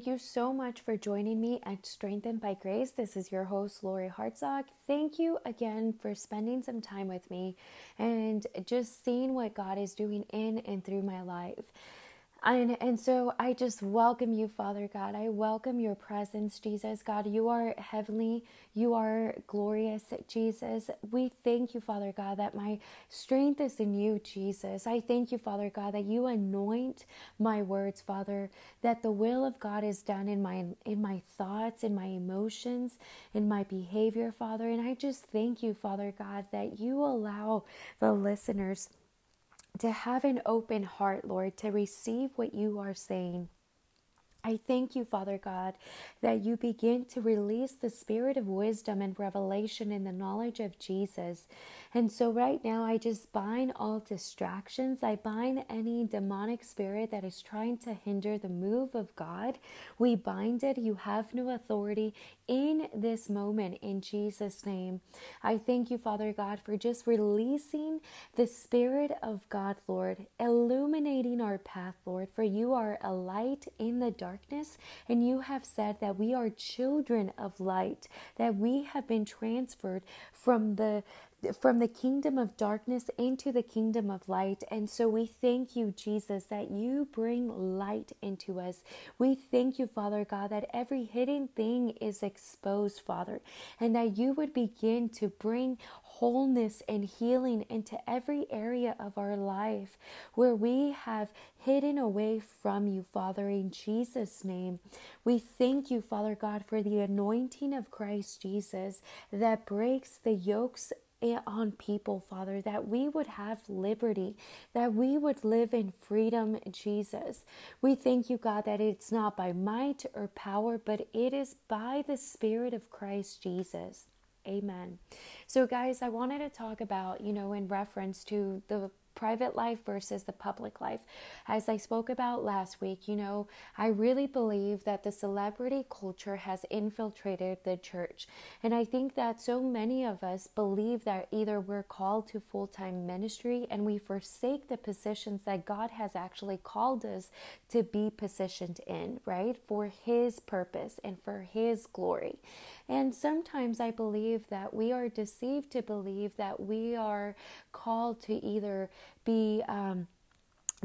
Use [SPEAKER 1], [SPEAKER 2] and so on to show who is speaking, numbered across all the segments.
[SPEAKER 1] thank you so much for joining me at Strengthened by Grace. This is your host, Lori Hartzog. Thank you again for spending some time with me and just seeing what God is doing in and through my life. And, and so I just welcome you, Father God. I welcome your presence, Jesus. God, you are heavenly. You are glorious, Jesus. We thank you, Father God, that my strength is in you, Jesus. I thank you, Father God, that you anoint my words, Father, that the will of God is done in my in my thoughts, in my emotions, in my behavior, Father. And I just thank you, Father God, that you allow the listeners to have an open heart, Lord, to receive what you are saying. I thank you, Father God, that you begin to release the spirit of wisdom and revelation in the knowledge of Jesus. And so, right now, I just bind all distractions. I bind any demonic spirit that is trying to hinder the move of God. We bind it. You have no authority in this moment in Jesus' name. I thank you, Father God, for just releasing the Spirit of God, Lord, illuminating our path, Lord, for you are a light in the dark darkness, and you have said that we are children of light, that we have been transferred from the from the kingdom of darkness into the kingdom of light. And so we thank you, Jesus, that you bring light into us. We thank you, Father God, that every hidden thing is exposed, Father, and that you would begin to bring wholeness and healing into every area of our life where we have hidden away from you, Father, in Jesus' name. We thank you, Father God, for the anointing of Christ Jesus that breaks the yokes eh, on people, Father, that we would have liberty, that we would live in freedom, Jesus. We thank you, God, that it's not by might or power, but it is by the Spirit of Christ Jesus. Amen. So, guys, I wanted to talk about, you know, in reference to the private life versus the public life. As I spoke about last week, you know, I really believe that the celebrity culture has infiltrated the church. And I think that so many of us believe that either we're called to full time ministry and we forsake the positions that God has actually called us to be positioned in, right? For His purpose and for His glory. And sometimes I believe that we are deceived to believe that we are called to either be um,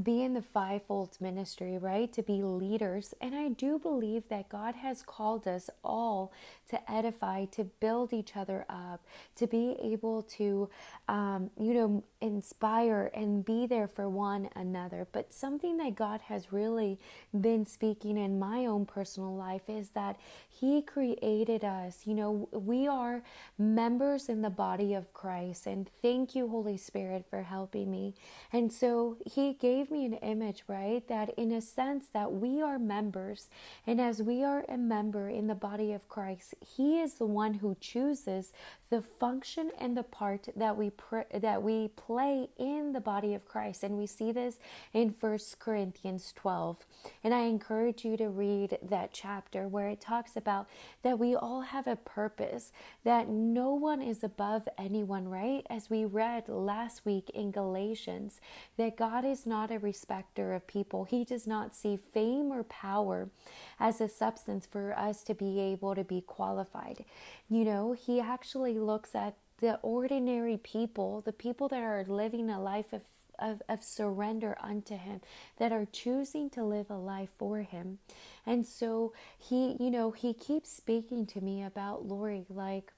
[SPEAKER 1] be in the fivefold ministry, right? To be leaders. And I do believe that God has called us all to edify, to build each other up, to be able to, um, you know, inspire and be there for one another. But something that God has really been speaking in my own personal life is that He created us. You know, we are members in the body of Christ. And thank you, Holy Spirit, for helping me. And so He gave gave me an image, right? That in a sense that we are members, and as we are a member in the body of Christ, He is the one who chooses the function and the part that we pr- that we play in the body of Christ, and we see this in First Corinthians 12. And I encourage you to read that chapter where it talks about that we all have a purpose, that no one is above anyone, right? As we read last week in Galatians, that God is not a respecter of people. He does not see fame or power as a substance for us to be able to be qualified. You know, He actually looks at the ordinary people, the people that are living a life of of, of surrender unto him that are choosing to live a life for him and so he you know he keeps speaking to me about lori like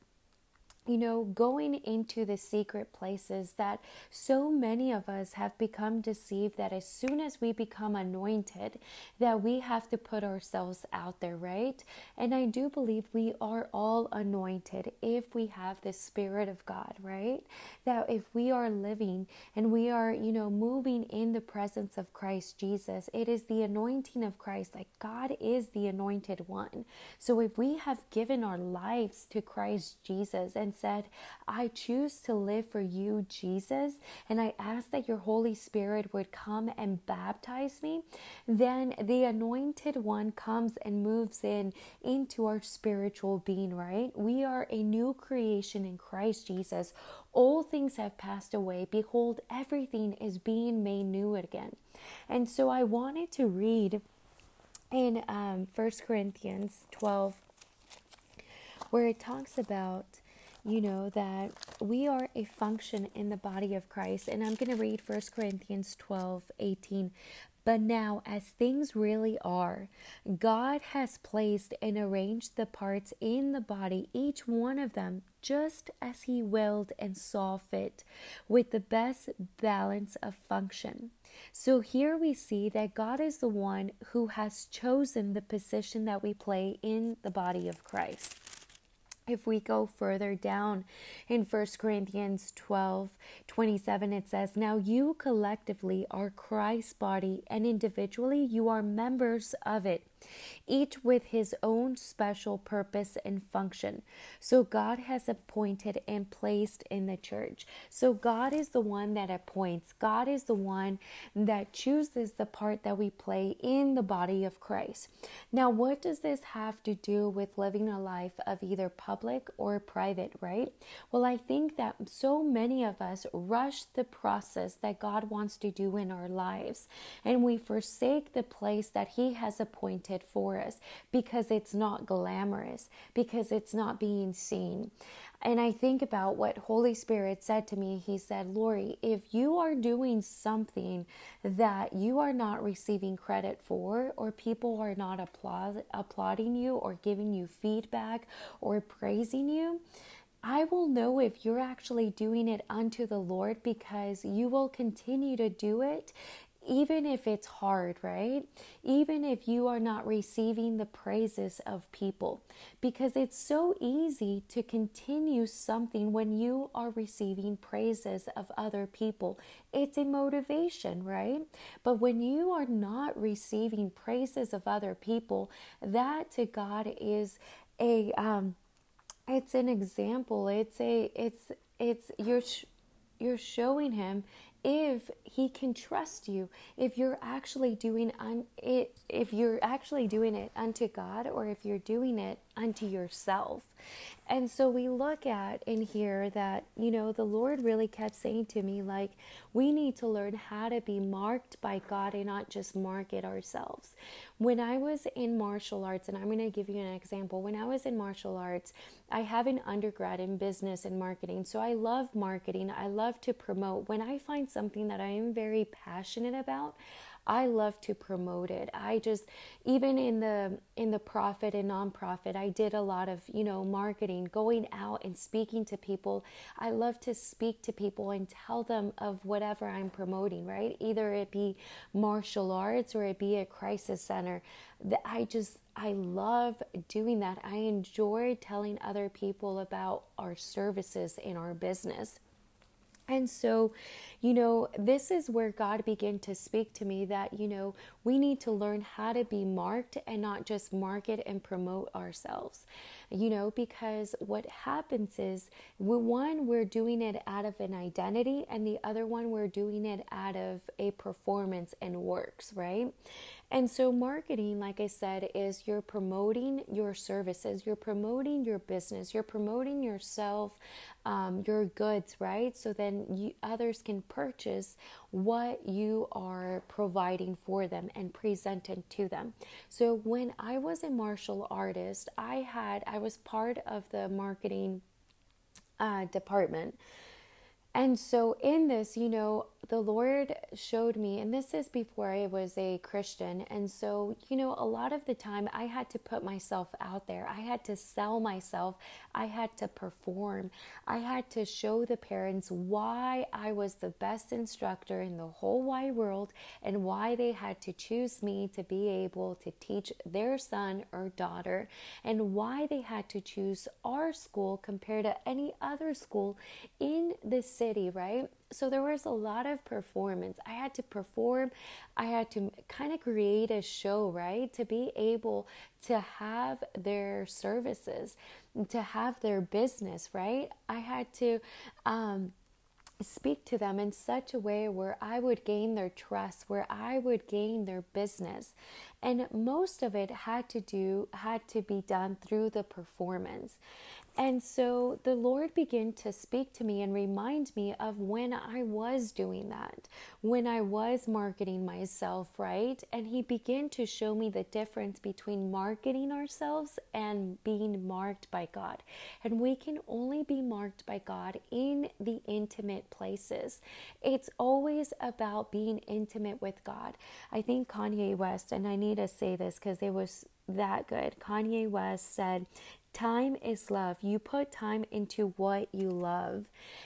[SPEAKER 1] you know, going into the secret places that so many of us have become deceived that as soon as we become anointed, that we have to put ourselves out there, right? And I do believe we are all anointed if we have the Spirit of God, right? That if we are living and we are, you know, moving in the presence of Christ Jesus, it is the anointing of Christ. Like God is the anointed one. So if we have given our lives to Christ Jesus and said, I choose to live for you, Jesus, and I ask that your Holy Spirit would come and baptize me, then the anointed one comes and moves in into our spiritual being, right? We are a new creation in Christ Jesus. All things have passed away. Behold, everything is being made new again. And so I wanted to read in um, 1 Corinthians 12, where it talks about, you know, that we are a function in the body of Christ. And I'm going to read 1 Corinthians 12, 18. But now, as things really are, God has placed and arranged the parts in the body, each one of them, just as He willed and saw fit, with the best balance of function. So here we see that God is the one who has chosen the position that we play in the body of Christ if we go further down in 1 Corinthians 12 27, it says, Now you collectively are Christ's body, and individually you are members of it each with his own special purpose and function. So God has appointed and placed in the church. So God is the one that appoints, God is the one that chooses the part that we play in the body of Christ. Now, what does this have to do with living a life of either public or private, right? Well, I think that so many of us rush the process that God wants to do in our lives and we forsake the place that He has appointed for us because it's not glamorous, because it's not being seen. And I think about what Holy Spirit said to me. He said, Lori, if you are doing something that you are not receiving credit for, or people are not applaud- applauding you, or giving you feedback, or praising you, I will know if you're actually doing it unto the Lord because you will continue to do it even if it's hard, right? Even if you are not receiving the praises of people, because it's so easy to continue something when you are receiving praises of other people. It's a motivation, right? But when you are not receiving praises of other people, that to God is a um it's an example. It's a it's it's you're sh- you're showing him if he can trust you if you're actually doing un- it if you're actually doing it unto God or if you're doing it unto yourself and so we look at in here that, you know, the Lord really kept saying to me, like, we need to learn how to be marked by God and not just mark it ourselves. When I was in martial arts, and I'm going to give you an example, when I was in martial arts, I have an undergrad in business and marketing. So I love marketing. I love to promote. When I find something that I am very passionate about, I love to promote it. I just even in the in the profit and nonprofit, I did a lot of, you know, marketing, going out and speaking to people. I love to speak to people and tell them of whatever I'm promoting, right? Either it be martial arts or it be a crisis center. I just I love doing that. I enjoy telling other people about our services in our business. And so, you know, this is where God began to speak to me that, you know, we need to learn how to be marked and not just market and promote ourselves, you know, because what happens is one, we're doing it out of an identity, and the other one, we're doing it out of a performance and works, right? And so, marketing, like I said, is you're promoting your services, you're promoting your business, you're promoting yourself, um, your goods, right? So then you, others can purchase what you are providing for them and presenting to them. So, when I was a martial artist, I had, I was part of the marketing uh, department. And so, in this, you know, the Lord showed me, and this is before I was a Christian. And so, you know, a lot of the time I had to put myself out there. I had to sell myself. I had to perform. I had to show the parents why I was the best instructor in the whole wide world and why they had to choose me to be able to teach their son or daughter and why they had to choose our school compared to any other school in the city, right? so there was a lot of performance. I had to perform, I had to kind of create a show, right? To be able to have their services, to have their business, right? I had to um, speak to them in such a way where I would gain their trust, where I would gain their business. And most of it had to do, had to be done through the performance. And so the Lord began to speak to me and remind me of when I was doing that, when I was marketing myself, right? And He began to show me the difference between marketing ourselves and being marked by God. And we can only be marked by God in the intimate places. It's always about being intimate with God. I think Kanye West, and I need to say this because it was that good. Kanye West said, Time is love. You put time into what you love.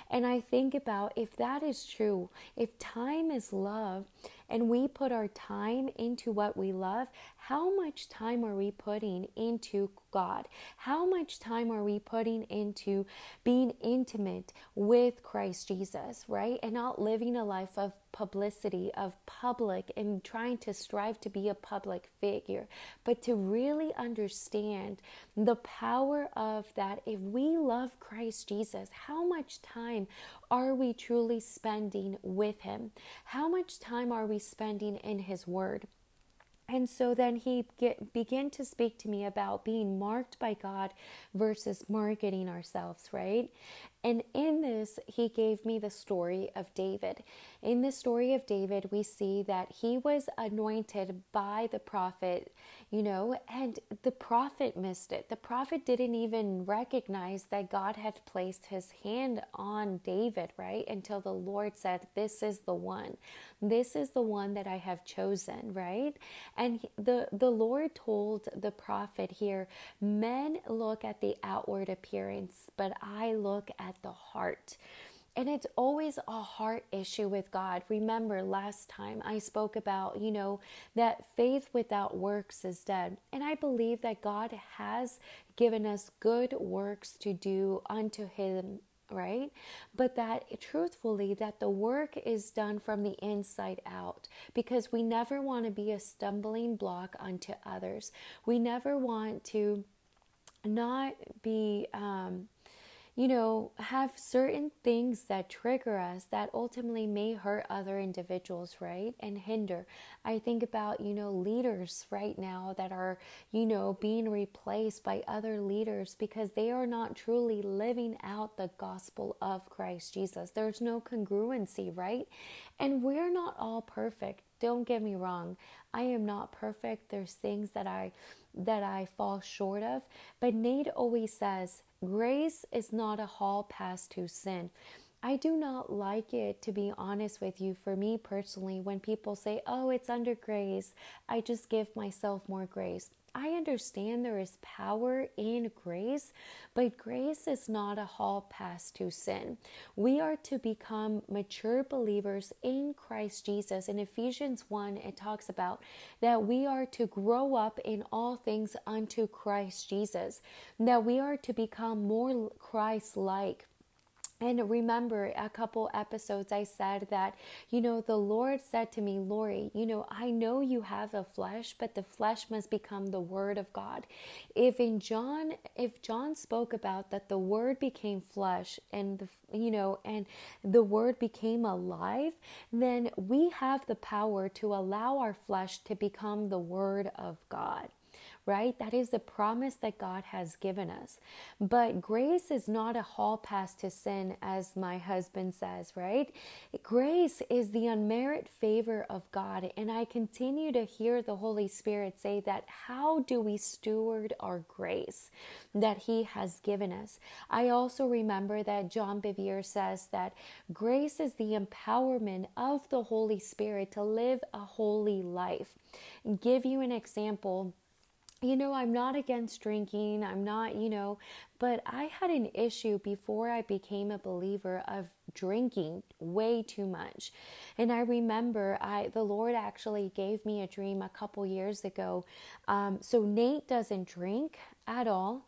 [SPEAKER 1] And I think about if that is true, if time is love and we put our time into what we love, how much time are we putting into God? How much time are we putting into being intimate with Christ Jesus, right? And not living a life of publicity, of public, and trying to strive to be a public figure, but to really understand the power of that. If we love Christ Jesus, how much time are we truly spending with Him? How much time are we spending in His Word? And so then he get, began to speak to me about being marked by God versus marketing ourselves, right? And in this, he gave me the story of David. In the story of David, we see that he was anointed by the prophet, you know, and the prophet missed it. The prophet didn't even recognize that God had placed his hand on David, right? Until the Lord said, This is the one. This is the one that I have chosen, right? And the, the Lord told the prophet here, Men look at the outward appearance, but I look at the heart. And it's always a heart issue with God. Remember, last time I spoke about, you know, that faith without works is dead. And I believe that God has given us good works to do unto Him right but that truthfully that the work is done from the inside out because we never want to be a stumbling block unto others we never want to not be um, you know, have certain things that trigger us that ultimately may hurt other individuals, right? And hinder. I think about, you know, leaders right now that are, you know, being replaced by other leaders because they are not truly living out the gospel of Christ Jesus. There's no congruency, right? And we're not all perfect. Don't get me wrong. I am not perfect. There's things that I that I fall short of, but Nate always says, grace is not a hall pass to sin. I do not like it, to be honest with you, for me personally, when people say, oh, it's under grace, I just give myself more grace. I understand there is power in grace, but grace is not a hall pass to sin. We are to become mature believers in Christ Jesus. In Ephesians 1, it talks about that we are to grow up in all things unto Christ Jesus, that we are to become more Christ like. And remember, a couple episodes, I said that, you know, the Lord said to me, Lori, you know, I know you have a flesh, but the flesh must become the word of God. If in John, if John spoke about that the word became flesh and the, you know, and the word became alive, then we have the power to allow our flesh to become the word of God right? That is the promise that God has given us. But grace is not a hall pass to sin, as my husband says, right? Grace is the unmerited favor of God. And I continue to hear the Holy Spirit say that how do we steward our grace that He has given us? I also remember that John Bevere says that grace is the empowerment of the Holy Spirit to live a holy life. Give you an example you know, I'm not against drinking. I'm not, you know, but I had an issue before I became a believer of drinking way too much. And I remember I the Lord actually gave me a dream a couple years ago. Um, so Nate doesn't drink at all.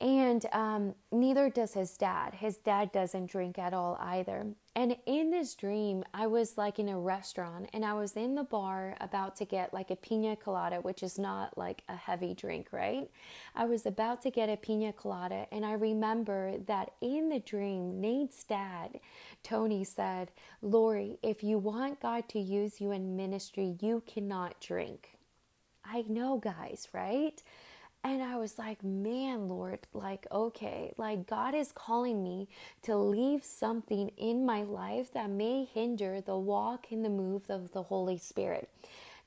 [SPEAKER 1] And um, neither does his dad. His dad doesn't drink at all either. And in this dream, I was like in a restaurant and I was in the bar about to get like a pina colada, which is not like a heavy drink, right? I was about to get a pina colada. And I remember that in the dream, Nate's dad, Tony, said, Lori, if you want God to use you in ministry, you cannot drink. I know, guys, right? And I was like, man, Lord, like, okay, like God is calling me to leave something in my life that may hinder the walk and the move of the Holy Spirit.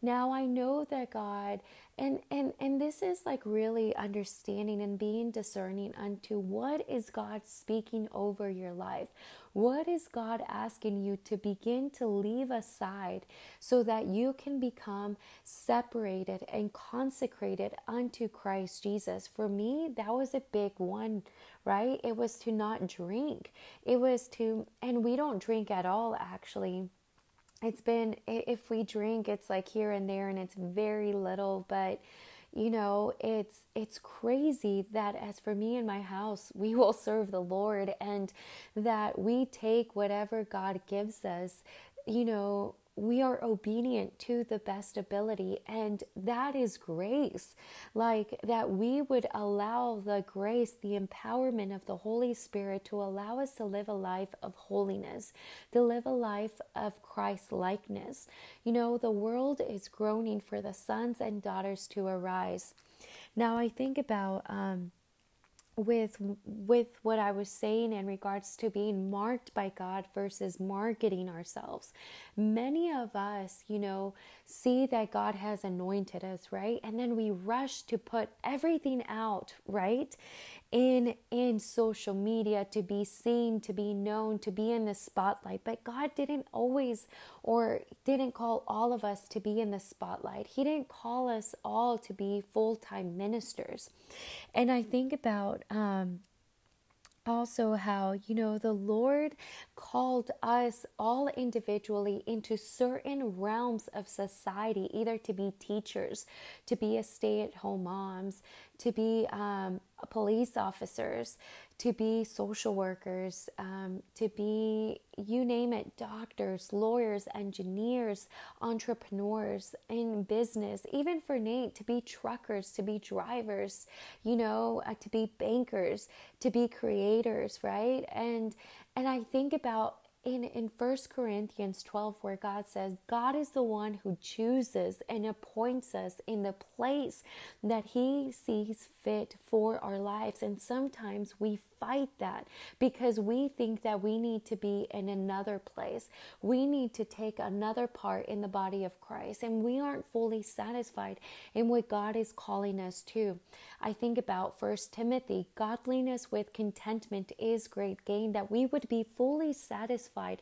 [SPEAKER 1] Now I know that God and and and this is like really understanding and being discerning unto what is God speaking over your life. What is God asking you to begin to leave aside so that you can become separated and consecrated unto Christ Jesus? For me, that was a big one, right? It was to not drink. It was to, and we don't drink at all actually it's been if we drink it's like here and there and it's very little but you know it's it's crazy that as for me and my house we will serve the lord and that we take whatever god gives us you know we are obedient to the best ability and that is grace. Like that we would allow the grace the empowerment of the holy spirit to allow us to live a life of holiness to live a life of christ likeness. You know the world is groaning for the sons and daughters to arise. Now i think about um with with what I was saying in regards to being marked by God versus marketing ourselves. Many of us, you know, see that God has anointed us, right? And then we rush to put everything out, right? in in social media to be seen to be known to be in the spotlight but god didn't always or didn't call all of us to be in the spotlight he didn't call us all to be full-time ministers and i think about um also how you know the lord called us all individually into certain realms of society either to be teachers to be a stay-at-home moms to be um, police officers, to be social workers, um, to be, you name it, doctors, lawyers, engineers, entrepreneurs in business, even for Nate, to be truckers, to be drivers, you know, uh, to be bankers, to be creators, right? And and I think about in in First Corinthians 12 where God says God is the one who chooses and appoints us in the place that he sees fit for our lives and sometimes we fight that because we think that we need to be in another place. We need to take another part in the body of Christ, and we aren't fully satisfied in what God is calling us to. I think about First Timothy godliness with contentment is great gain, that we would be fully satisfied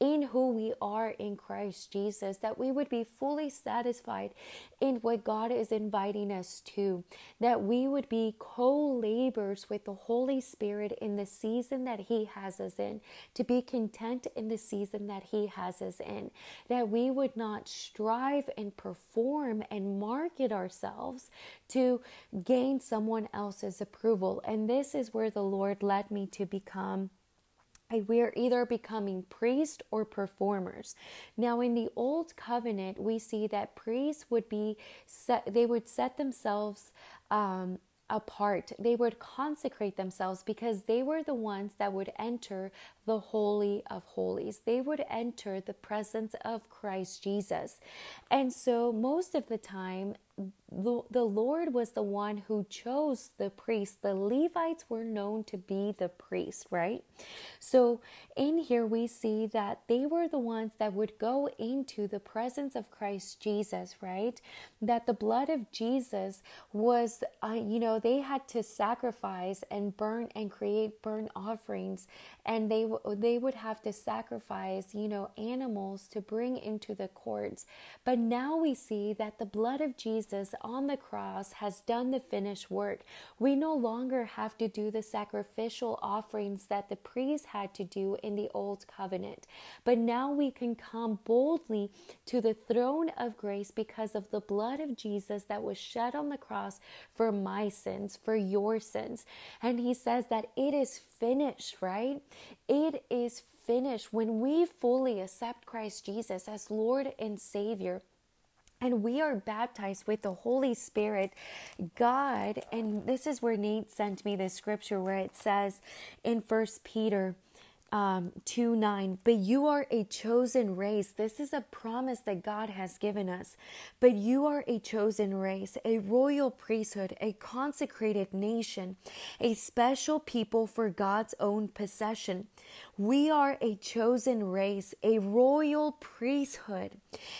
[SPEAKER 1] in who we are in Christ Jesus, that we would be fully satisfied in what God is inviting us to, that we would be co laborers with the Holy Spirit in the season that He has us in, to be content in the season that He has us in, that we would not strive and perform and market ourselves to gain someone else's approval. And this is where the Lord led me to become we're either becoming priests or performers. Now, in the old covenant, we see that priests would be set, they would set themselves um, apart. They would consecrate themselves because they were the ones that would enter the Holy of Holies. They would enter the presence of Christ Jesus. And so, most of the time, the, the Lord was the one who chose the priests. The Levites were known to be the priests, right? So in here we see that they were the ones that would go into the presence of Christ Jesus, right? That the blood of Jesus was, uh, you know, they had to sacrifice and burn and create burnt offerings, and they they would have to sacrifice, you know, animals to bring into the courts. But now we see that the blood of Jesus on the cross has done the finished work. We no longer have to do the sacrificial offerings that the priests had to do in the old covenant. But now we can come boldly to the throne of grace because of the blood of Jesus that was shed on the cross for my sins, for your sins. And he says that it is finished, right? It is finished when we fully accept Christ Jesus as Lord and Savior and we are baptized with the Holy Spirit. God, and this is where Nate sent me the scripture where it says in First Peter um, 2 9. But you are a chosen race. This is a promise that God has given us. But you are a chosen race, a royal priesthood, a consecrated nation, a special people for God's own possession. We are a chosen race, a royal priesthood,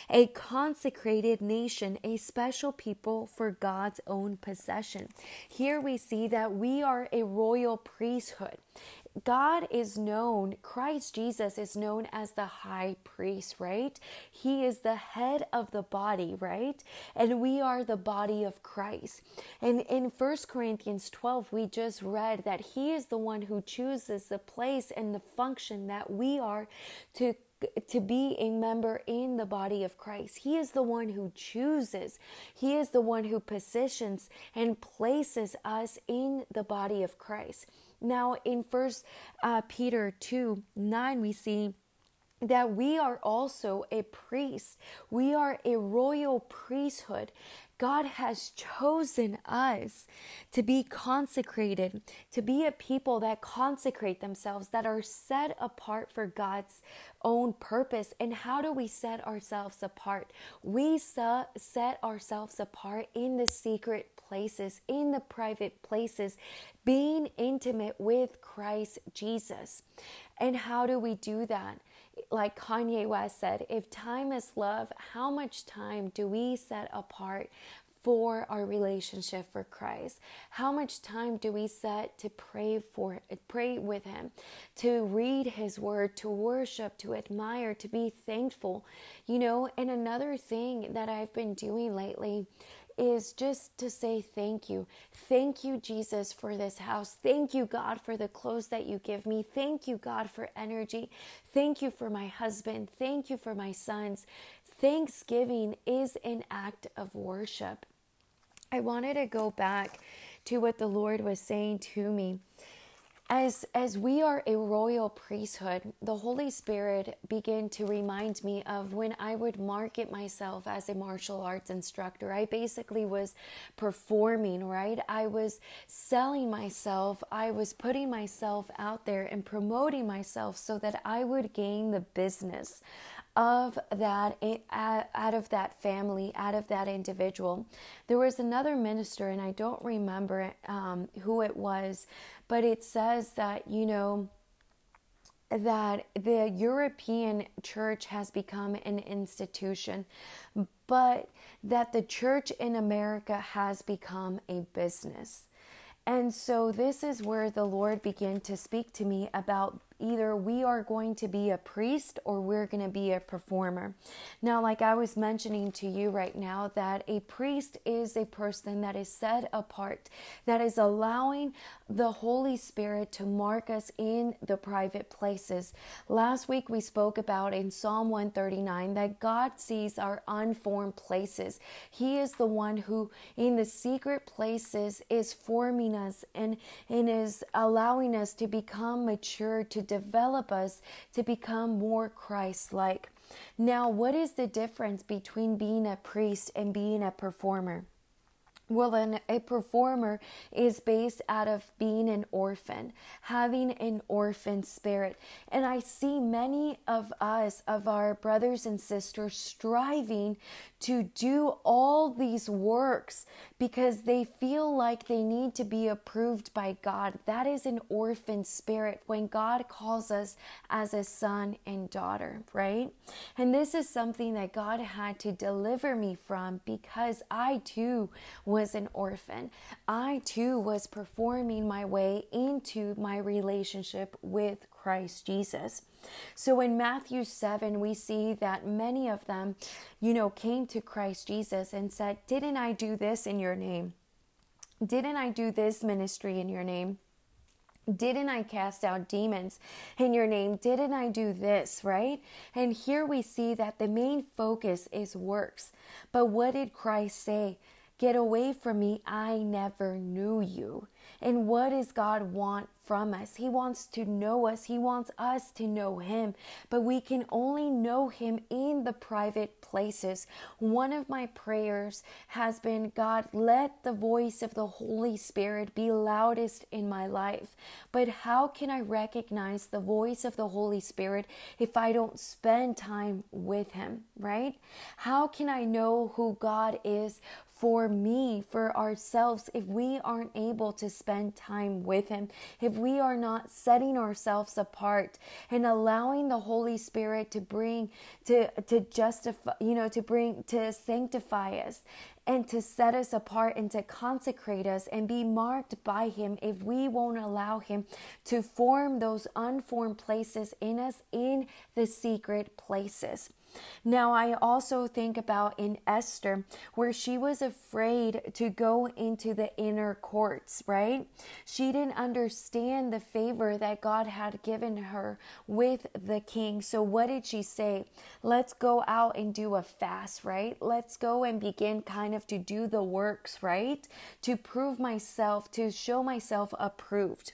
[SPEAKER 1] a consecrated nation, a special people for God's own possession. Here we see that we are a royal priesthood. God is known, Christ Jesus is known as the high priest, right? He is the head of the body, right? And we are the body of Christ. And in First Corinthians 12, we just read that He is the one who chooses the place and the function that we are to to be a member in the body of Christ. He is the one who chooses. He is the one who positions and places us in the body of Christ. Now, in First uh, Peter 2 9, we see that we are also a priest. We are a royal priesthood. God has chosen us to be consecrated, to be a people that consecrate themselves, that are set apart for God's own purpose. And how do we set ourselves apart? We set ourselves apart in the secret places, in the private places, being intimate with Christ Jesus. And how do we do that? Like Kanye West said, if time is love, how much time do we set apart for our relationship for Christ? How much time do we set to pray for pray with him, to read his word, to worship, to admire, to be thankful? You know, and another thing that I've been doing lately is just to say thank you. Thank you, Jesus, for this house. Thank you, God, for the clothes that you give me. Thank you, God, for energy. Thank you for my husband. Thank you for my sons. Thanksgiving is an act of worship. I wanted to go back to what the Lord was saying to me as as we are a royal priesthood the holy spirit began to remind me of when i would market myself as a martial arts instructor. I basically was performing right? I was selling myself. I was putting myself out there and promoting myself so that i would gain the business of that out of that family out of that individual there was another minister and i don't remember um, who it was but it says that, you know, that the European church has become an institution, but that the church in America has become a business. And so, this is where the Lord began to speak to me about Either we are going to be a priest or we're going to be a performer. Now, like I was mentioning to you right now, that a priest is a person that is set apart, that is allowing the Holy Spirit to mark us in the private places. Last week we spoke about in Psalm 139 that God sees our unformed places. He is the one who, in the secret places, is forming us and, and is allowing us to become mature, to develop us to become more Christ like. Now, what is the difference between being a priest and being a performer? Well, then a performer is based out of being an orphan, having an orphan spirit. And I see many of us, of our brothers and sisters, striving to do all these works because they feel like they need to be approved by God. That is an orphan spirit when God calls us as a son and daughter, right? And this is something that God had to deliver me from because I too was an orphan. I too was performing my way into my relationship with Christ Jesus. So in Matthew 7, we see that many of them, you know, came to Christ Jesus and said, Didn't I do this in your name? Didn't I do this ministry in your name? Didn't I cast out demons in your name? Didn't I do this, right? And here we see that the main focus is works. But what did Christ say? Get away from me. I never knew you. And what does God want from us? He wants to know us, He wants us to know Him, but we can only know Him in the private places. One of my prayers has been God, let the voice of the Holy Spirit be loudest in my life. But how can I recognize the voice of the Holy Spirit if I don't spend time with Him, right? How can I know who God is for me, for ourselves, if we aren't able to spend time with Him, if we are not setting ourselves apart and allowing the Holy Spirit to bring, to, to justify, you know, to bring, to sanctify us and to set us apart and to consecrate us and be marked by Him if we won't allow Him to form those unformed places in us in the secret places. Now, I also think about in Esther, where she was afraid to go into the inner courts, right? She didn't understand the favor that God had given her with the king. So, what did she say? Let's go out and do a fast, right? Let's go and begin kind of to do the works, right? To prove myself, to show myself approved.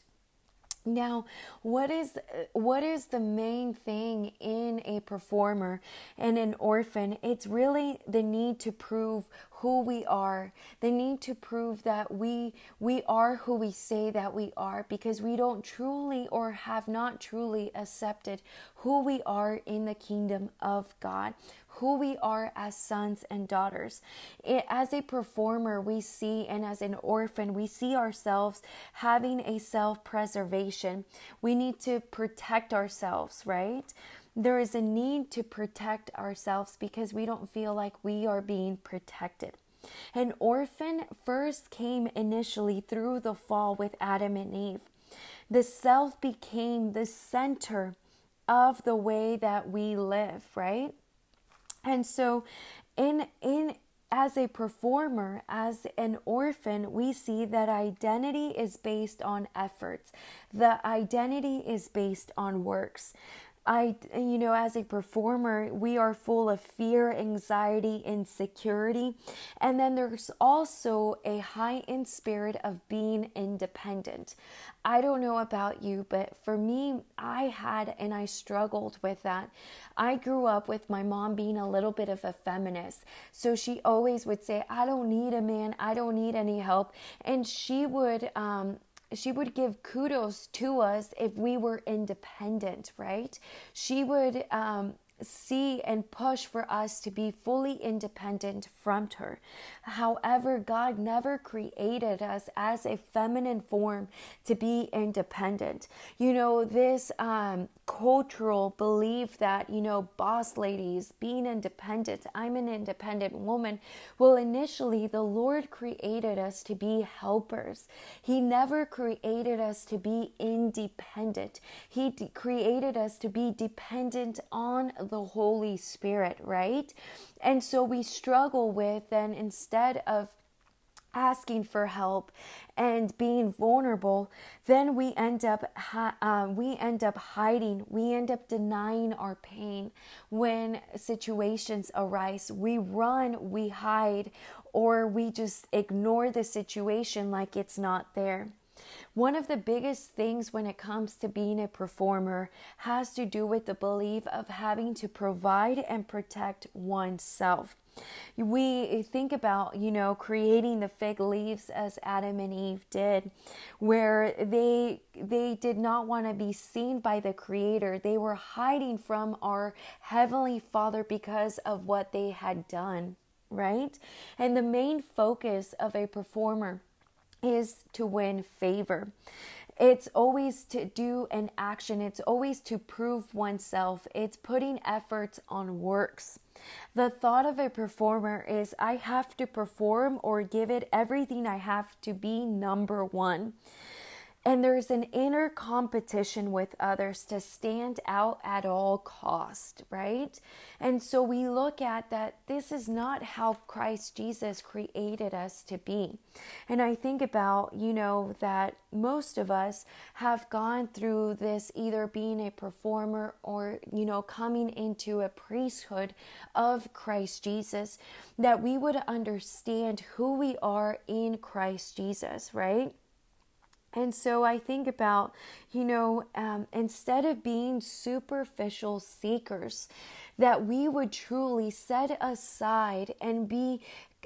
[SPEAKER 1] Now, what is what is the main thing in a performer and an orphan? It's really the need to prove who we are. The need to prove that we we are who we say that we are because we don't truly or have not truly accepted who we are in the kingdom of God who we are as sons and daughters. As a performer, we see, and as an orphan, we see ourselves having a self preservation. We need to protect ourselves, right? There is a need to protect ourselves because we don't feel like we are being protected. An orphan first came initially through the fall with Adam and Eve. The self became the center of the way that we live, right? And so in in as a performer, as an orphan, we see that identity is based on efforts. The identity is based on works. I, you know, as a performer, we are full of fear, anxiety, insecurity. And then there's also a heightened spirit of being independent. I don't know about you, but for me, I had and I struggled with that. I grew up with my mom being a little bit of a feminist. So she always would say, I don't need a man, I don't need any help. And she would, um, she would give kudos to us if we were independent, right? She would um, see and push for us to be fully independent from her. However, God never created us as a feminine form to be independent. You know, this um, cultural belief that, you know, boss ladies being independent, I'm an independent woman. Well, initially, the Lord created us to be helpers. He never created us to be independent. He de- created us to be dependent on the Holy Spirit, right? And so we struggle with then instead of asking for help and being vulnerable then we end up uh, we end up hiding. We end up denying our pain when situations arise. We run we hide or we just ignore the situation like it's not there one of the biggest things when it comes to being a performer has to do with the belief of having to provide and protect oneself. We think about, you know, creating the fig leaves as Adam and Eve did, where they they did not want to be seen by the creator. They were hiding from our heavenly Father because of what they had done, right? And the main focus of a performer is to win favor. It's always to do an action, it's always to prove oneself, it's putting efforts on works. The thought of a performer is I have to perform or give it everything I have to be number one. And there's an inner competition with others to stand out at all cost right? And so we look at that this is not how christ jesus created us to be. And i think about you know that most of us have gone through this either being a performer or you know coming into a priesthood of christ jesus that we would understand who we are in christ jesus right and so I think about, you know, um, instead of being superficial seekers, that we would truly set aside and be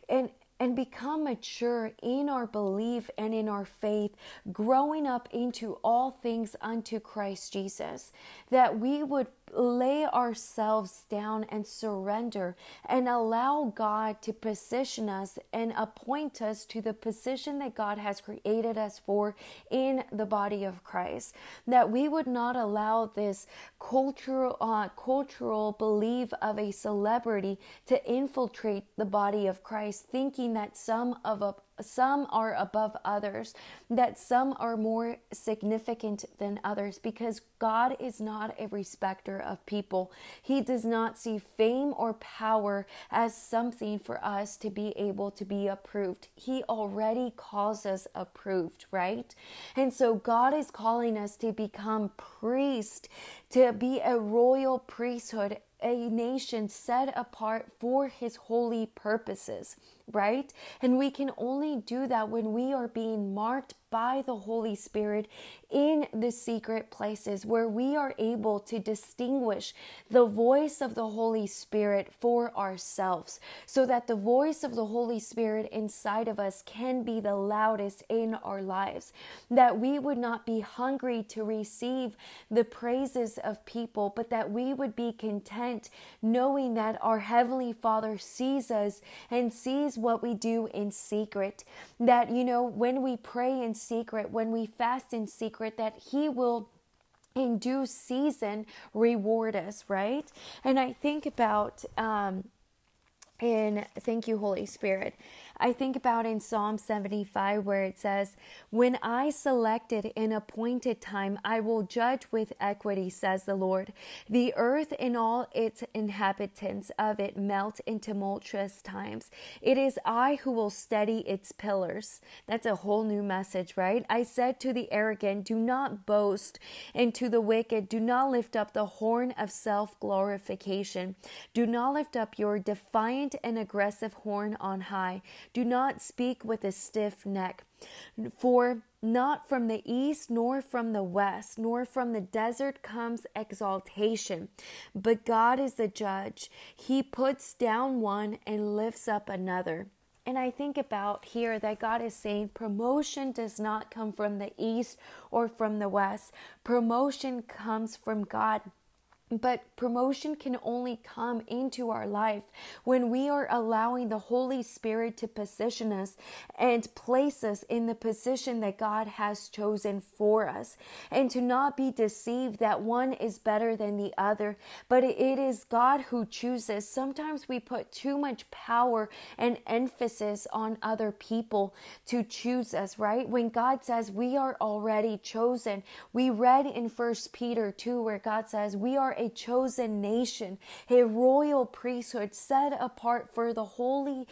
[SPEAKER 1] and and become mature in our belief and in our faith, growing up into all things unto Christ Jesus, that we would lay ourselves down and surrender and allow God to position us and appoint us to the position that God has created us for in the body of Christ. That we would not allow this cultural uh, cultural belief of a celebrity to infiltrate the body of Christ, thinking that some of a some are above others, that some are more significant than others because God is not a respecter of people. He does not see fame or power as something for us to be able to be approved. He already calls us approved, right? And so God is calling us to become priest, to be a royal priesthood, a nation set apart for his holy purposes right? And we can only do that when we are being marked by the Holy Spirit in the secret places where we are able to distinguish the voice of the Holy Spirit for ourselves so that the voice of the Holy Spirit inside of us can be the loudest in our lives. That we would not be hungry to receive the praises of people, but that we would be content knowing that our Heavenly Father sees us and sees what we do in secret. That, you know, when we pray in secret, when we fast in secret, that He will in due season reward us, right? And I think about, um, and thank you, Holy Spirit. I think about in Psalm 75 where it says, When I selected an appointed time, I will judge with equity, says the Lord. The earth and all its inhabitants of it melt in tumultuous times. It is I who will steady its pillars. That's a whole new message, right? I said to the arrogant, Do not boast, and to the wicked, Do not lift up the horn of self glorification. Do not lift up your defiant and aggressive horn on high. Do not speak with a stiff neck. For not from the east, nor from the west, nor from the desert comes exaltation. But God is the judge. He puts down one and lifts up another. And I think about here that God is saying promotion does not come from the east or from the west. Promotion comes from God. But promotion can only come into our life when we are allowing the Holy Spirit to position us and place us in the position that God has chosen for us. And to not be deceived that one is better than the other, but it is God who chooses. Sometimes we put too much power and emphasis on other people to choose us, right? When God says we are already chosen, we read in First Peter 2 where God says we are a chosen nation, a royal priesthood set apart for the holy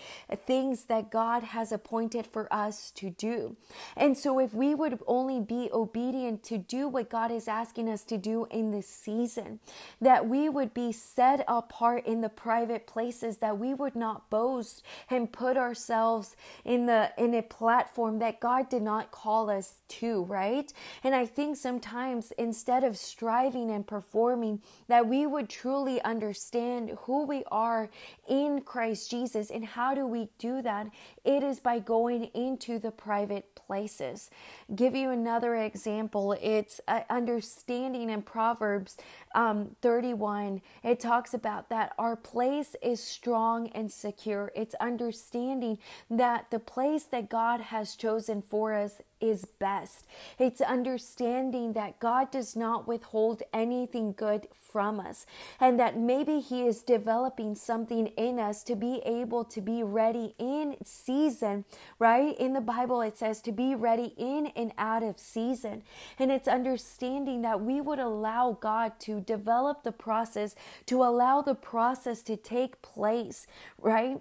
[SPEAKER 1] things that God has appointed for us to do. And so, if we would only be obedient to do what God is asking us to do in this season, that we would be set apart in the private places, that we would not boast and put ourselves in the in a platform that God did not call us to, right? And I think sometimes instead of striving and performing, that we would truly understand who we are in Christ Jesus. And how do we do that? It is by going into the private places. Give you another example. It's uh, understanding in Proverbs um, 31. It talks about that our place is strong and secure. It's understanding that the place that God has chosen for us is best. It's understanding that God does not withhold anything good from us and that maybe He is developing something in us to be able to be ready in season, right? In the Bible, it says to be ready in and out of season. And it's understanding that we would allow God to develop the process, to allow the process to take place, right?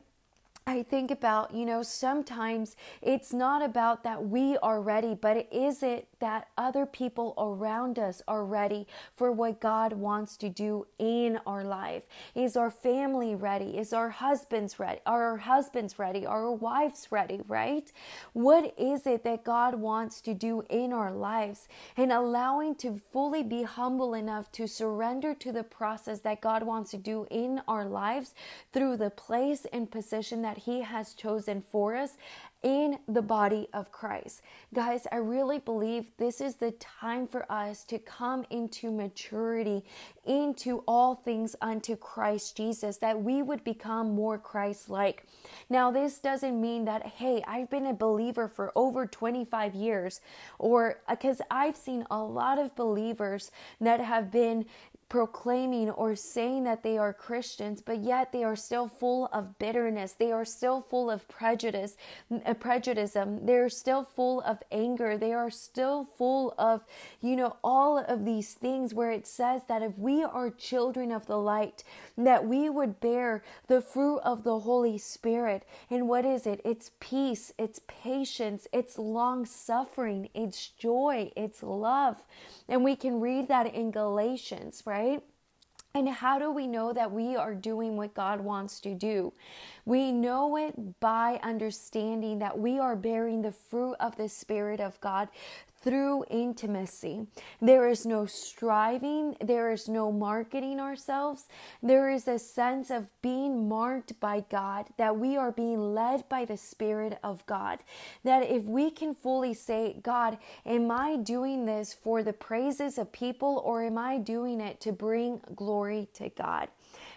[SPEAKER 1] I think about, you know, sometimes it's not about that we are ready, but is it that other people around us are ready for what God wants to do in our life? Is our family ready? Is our husbands ready? Are our husbands ready? Are our wives ready, right? What is it that God wants to do in our lives? And allowing to fully be humble enough to surrender to the process that God wants to do in our lives through the place and position that he has chosen for us in the body of Christ. Guys, I really believe this is the time for us to come into maturity, into all things unto Christ Jesus, that we would become more Christ like. Now, this doesn't mean that, hey, I've been a believer for over 25 years, or uh, because I've seen a lot of believers that have been proclaiming or saying that they are Christians, but yet they are still full of bitterness. They are still full of prejudice, uh, prejudice. They're still full of anger. They are still full of, you know, all of these things where it says that if we are children of the light, that we would bear the fruit of the Holy Spirit. And what is it? It's peace, it's patience, it's long suffering, it's joy, it's love. And we can read that in Galatians, right? And how do we know that we are doing what God wants to do? We know it by understanding that we are bearing the fruit of the Spirit of God through intimacy. There is no striving, there is no marketing ourselves. There is a sense of being marked by God, that we are being led by the Spirit of God. That if we can fully say, God, am I doing this for the praises of people or am I doing it to bring glory to God?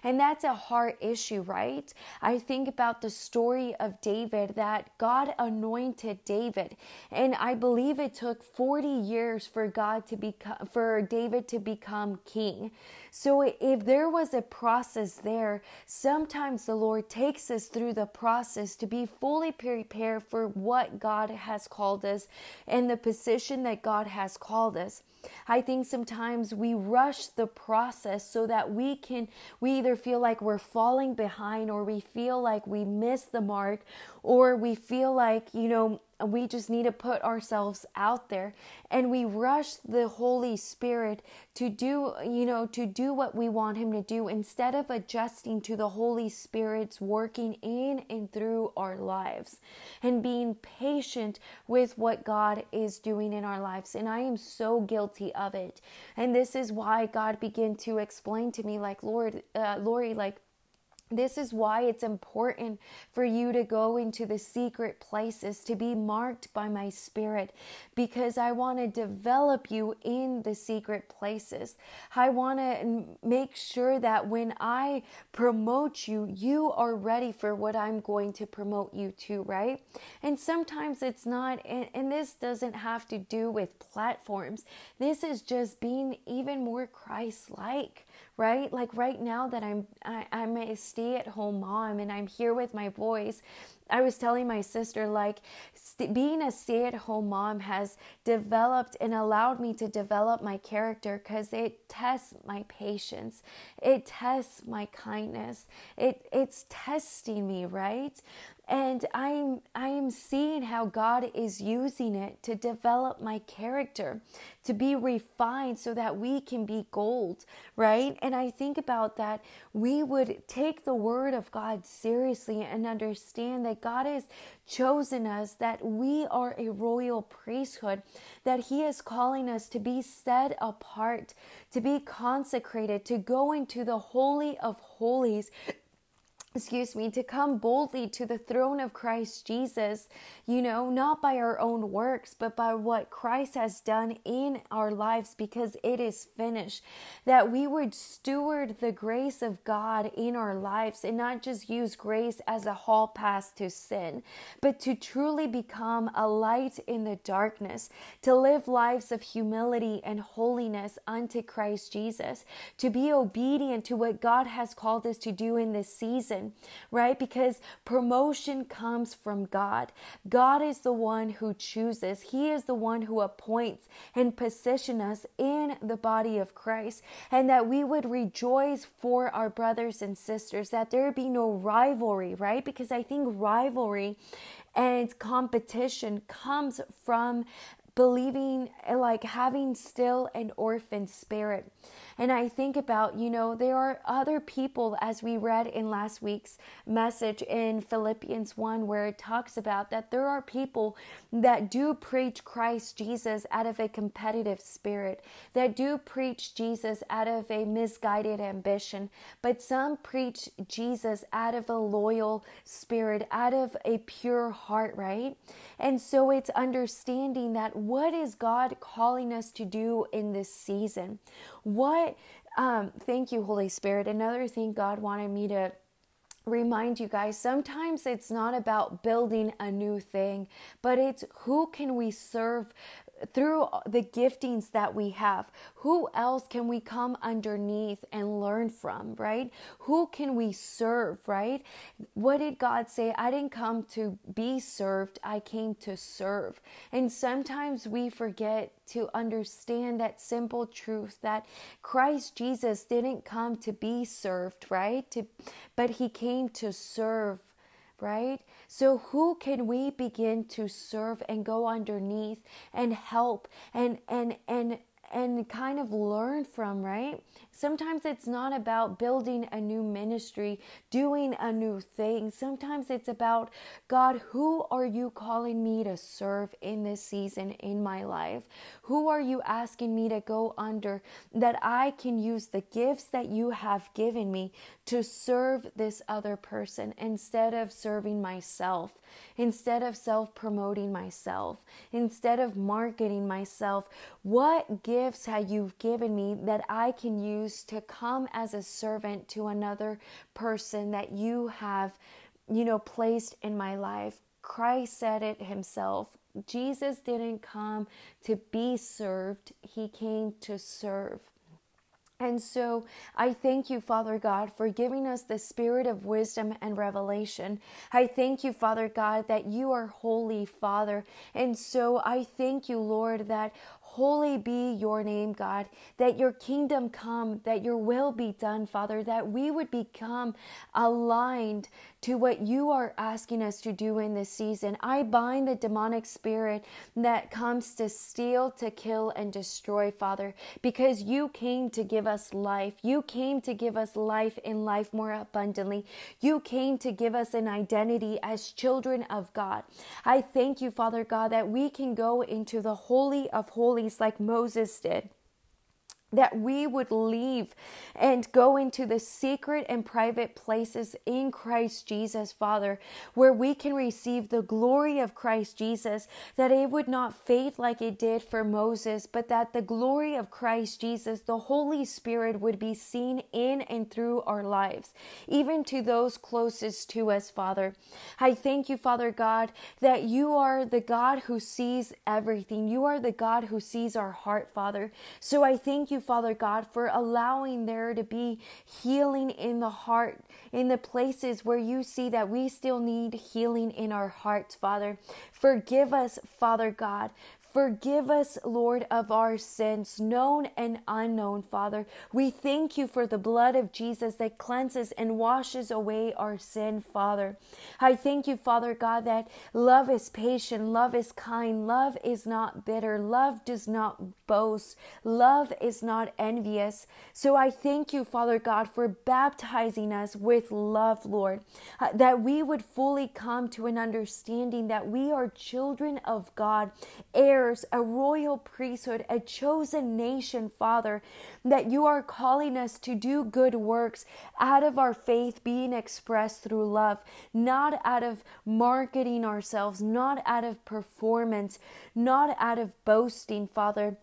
[SPEAKER 1] And that's a heart issue, right? I think about the story of David that God anointed David. And I believe it took 40 years for God to become, for David to become king. So if there was a process there, sometimes the Lord takes us through the process to be fully prepared for what God has called us and the position that God has called us. I think sometimes we rush the process so that we can, we either feel like we're falling behind or we feel like we miss the mark or we feel like, you know, we just need to put ourselves out there. And we rush the holy spirit to do you know to do what we want him to do instead of adjusting to the holy spirit's working in and through our lives and being patient with what god is doing in our lives. And i am so guilty of it. And this is why god began to explain to me like lord uh, lori like this is why it's important for you to go into the secret places, to be marked by my spirit, because I want to develop you in the secret places. I want to make sure that when I promote you, you are ready for what I'm going to promote you to, right? And sometimes it's not, and, and this doesn't have to do with platforms. This is just being even more Christ like right? Like right now that I'm I, am i am a stay-at-home mom and I'm here with my boys. I was telling my sister like st- being a stay-at-home mom has developed and allowed me to develop my character cuz it tests my patience. It tests my kindness. It it's testing me, right? And i'm i'm seeing how god is using it to develop my character to be refined so that we can be gold right? And i think about that we would take the word of god seriously and understand that god has chosen us that we are a royal priesthood that he is calling us to be set apart to be consecrated to go into the holy of holies excuse me, to come boldly to the throne of Christ Jesus, you know, not by our own works, but by what Christ has done in our lives because it is finished. That we would steward the grace of God in our lives and not just use grace as a hall pass to sin, but to truly become a light in the darkness, to live lives of humility and holiness unto Christ Jesus, to be obedient to what God has called us to do in this season right? Because promotion comes from God. God is the one who chooses, He is the one who appoints and position us in the body of Christ, and that we would rejoice for our brothers and sisters, that there be no rivalry, right? Because I think rivalry and competition comes from believing eh, like having still an orphan spirit and I think about, you know, there are other people, as we read in last week's message in Philippians 1, where it talks about that there are people that do preach Christ Jesus out of a competitive spirit, that do preach Jesus out of a misguided ambition, but some preach Jesus out of a loyal spirit, out of a pure heart, right? And so it's understanding that what is God calling us to do in this season? What, um, thank you, Holy Spirit. Another thing God wanted me to remind you guys sometimes it's not about building a new thing, but it's who can we serve through the giftings that we have. Who else can we come underneath and learn from, right? Who can we serve, right? What did God say? I didn't come to be served, I came to serve. And sometimes we forget to understand that simple truth that Christ Jesus didn't come to be served, right? To, but he came to serve right? So, who can we begin to serve and go underneath and help and and and and kind of learn from, right? Sometimes it's not about building a new ministry, doing a new thing. Sometimes it's about God, who are you calling me to serve in this season in my life? Who are you asking me to go under that I can use the gifts that you have given me to serve this other person instead of serving myself, instead of self promoting myself, instead of marketing myself? What gifts have you given me that I can use? Choose to come as a servant to another person that you have, you know, placed in my life. Christ said it himself. Jesus didn't come to be served, he came to serve. And so I thank you, Father God, for giving us the spirit of wisdom and revelation. I thank you, Father God, that you are holy, Father. And so I thank you, Lord, that Holy be your name, God, that your kingdom come, that your will be done, Father, that we would become aligned to what you are asking us to do in this season. I bind the demonic spirit that comes to steal, to kill, and destroy, Father, because you came to give us life. You came to give us life in life more abundantly. You came to give us an identity as children of God. I thank you, Father God, that we can go into the Holy of Holies like Moses did that we would leave and go into the secret and private places in Christ Jesus, Father, where we can receive the glory of Christ Jesus, that it would not fade like it did for Moses, but that the glory of Christ Jesus, the Holy Spirit, would be seen in and through our lives, even to those closest to us, Father. I thank you, Father God, that you are the God who sees everything. You are the God who sees our heart, Father. So I thank you Father God, for allowing there to be healing in the heart, in the places where you see that we still need healing in our hearts, Father. Forgive us, Father God, Forgive us, Lord, of our sins, known and unknown, Father. We thank you for the blood of Jesus that cleanses and washes away our sin, Father. I thank you, Father God, that love is patient, love is kind, love is not bitter, love does not boast, love is not envious. So I thank you, Father God, for baptizing us with love, Lord, uh, that we would fully come to an understanding that we are children of God, heirs heirs, a royal priesthood, a chosen nation, Father, that you are calling us to do good works out of our faith being expressed through love, not out of marketing ourselves, not out of performance, not out of boasting, Father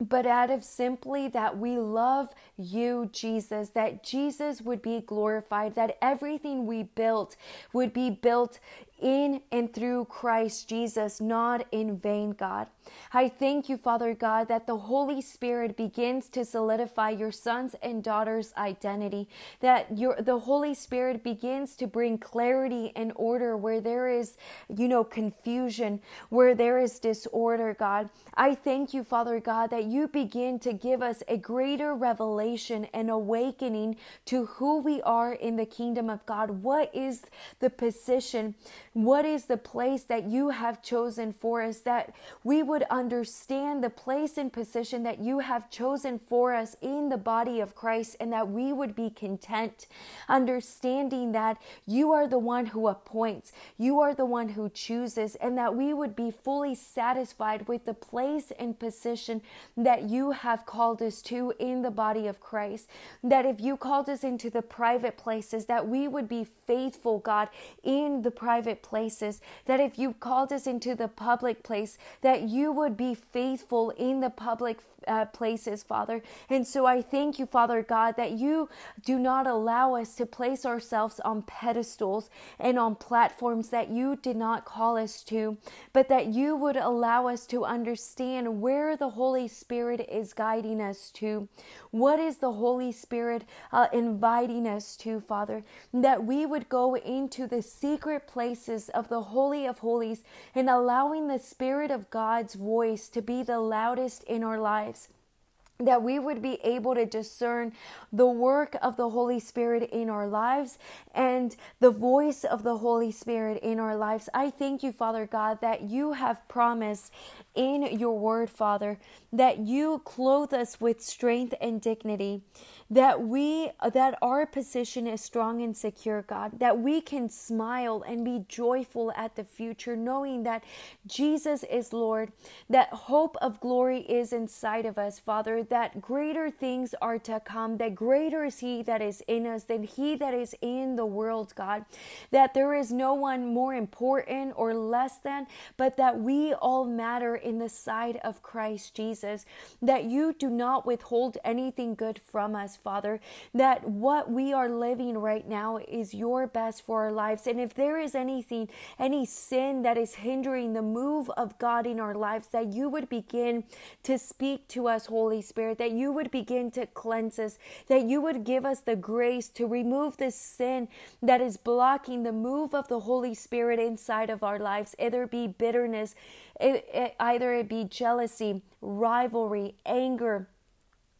[SPEAKER 1] but out of simply that we love you, Jesus, that Jesus would be glorified, that everything we built would be built in and through Christ Jesus, not in vain, God. I thank you, Father God, that the Holy Spirit begins to solidify your sons and daughters' identity, that your the Holy Spirit begins to bring clarity and order where there is, you know, confusion, where there is disorder, God. I thank you, Father God, that you begin to give us a greater revelation and awakening to who we are in the kingdom of God. What is the position? What is the place that you have chosen for us that we would understand the place and position that you have chosen for us in the body of Christ and that we would be content, understanding that you are the one who appoints, you are the one who chooses, and that we would be fully satisfied with the place and position that you have called us to in the body of Christ. That if you called us into the private places, that we would be faithful, God, in the private places. Places, that if you called us into the public place, that you would be faithful in the public uh, places, Father. And so I thank you, Father God, that you do not allow us to place ourselves on pedestals and on platforms that you did not call us to, but that you would allow us to understand where the Holy Spirit is guiding us to. What is the Holy Spirit uh, inviting us to, Father? That we would go into the secret places of the Holy of Holies and allowing the Spirit of God's voice to be the loudest in our lives that we would be able to discern the work of the Holy Spirit in our lives and the voice of the Holy Spirit in our lives. I thank you, Father God, that you have promised in your word, Father, that you clothe us with strength and dignity that we that our position is strong and secure god that we can smile and be joyful at the future knowing that jesus is lord that hope of glory is inside of us father that greater things are to come that greater is he that is in us than he that is in the world god that there is no one more important or less than but that we all matter in the sight of christ jesus that you do not withhold anything good from us Father, that what we are living right now is your best for our lives. And if there is anything, any sin that is hindering the move of God in our lives, that you would begin to speak to us, Holy Spirit, that you would begin to cleanse us, that you would give us the grace to remove this sin that is blocking the move of the Holy Spirit inside of our lives, either be bitterness, it, it, either it be jealousy, rivalry, anger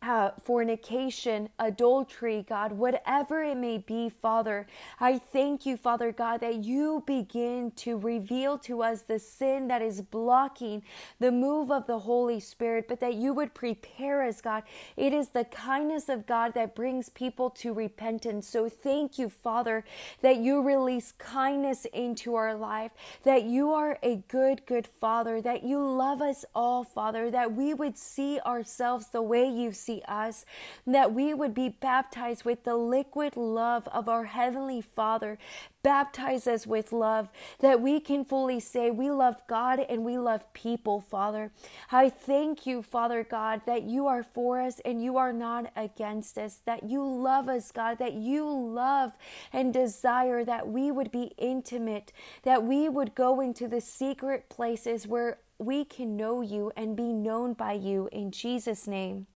[SPEAKER 1] uh, fornication, adultery, God, whatever it may be, Father, I thank you, Father God, that you begin to reveal to us the sin that is blocking the move of the Holy Spirit, but that you would prepare us, God. It is the kindness of God that brings people to repentance. So thank you, Father, that you release kindness into our life, that you are a good, good Father, that you love us all, Father, that we would see ourselves the way you see see us, that we would be baptized with the liquid love of our Heavenly Father. Baptize us with love, that we can fully say we love God and we love people, Father. I thank you, Father God, that you are for us and you are not against us, that you love us, God, that you love and desire that we would be intimate, that we would go into the secret places where we can know you and be known by you in Jesus' name.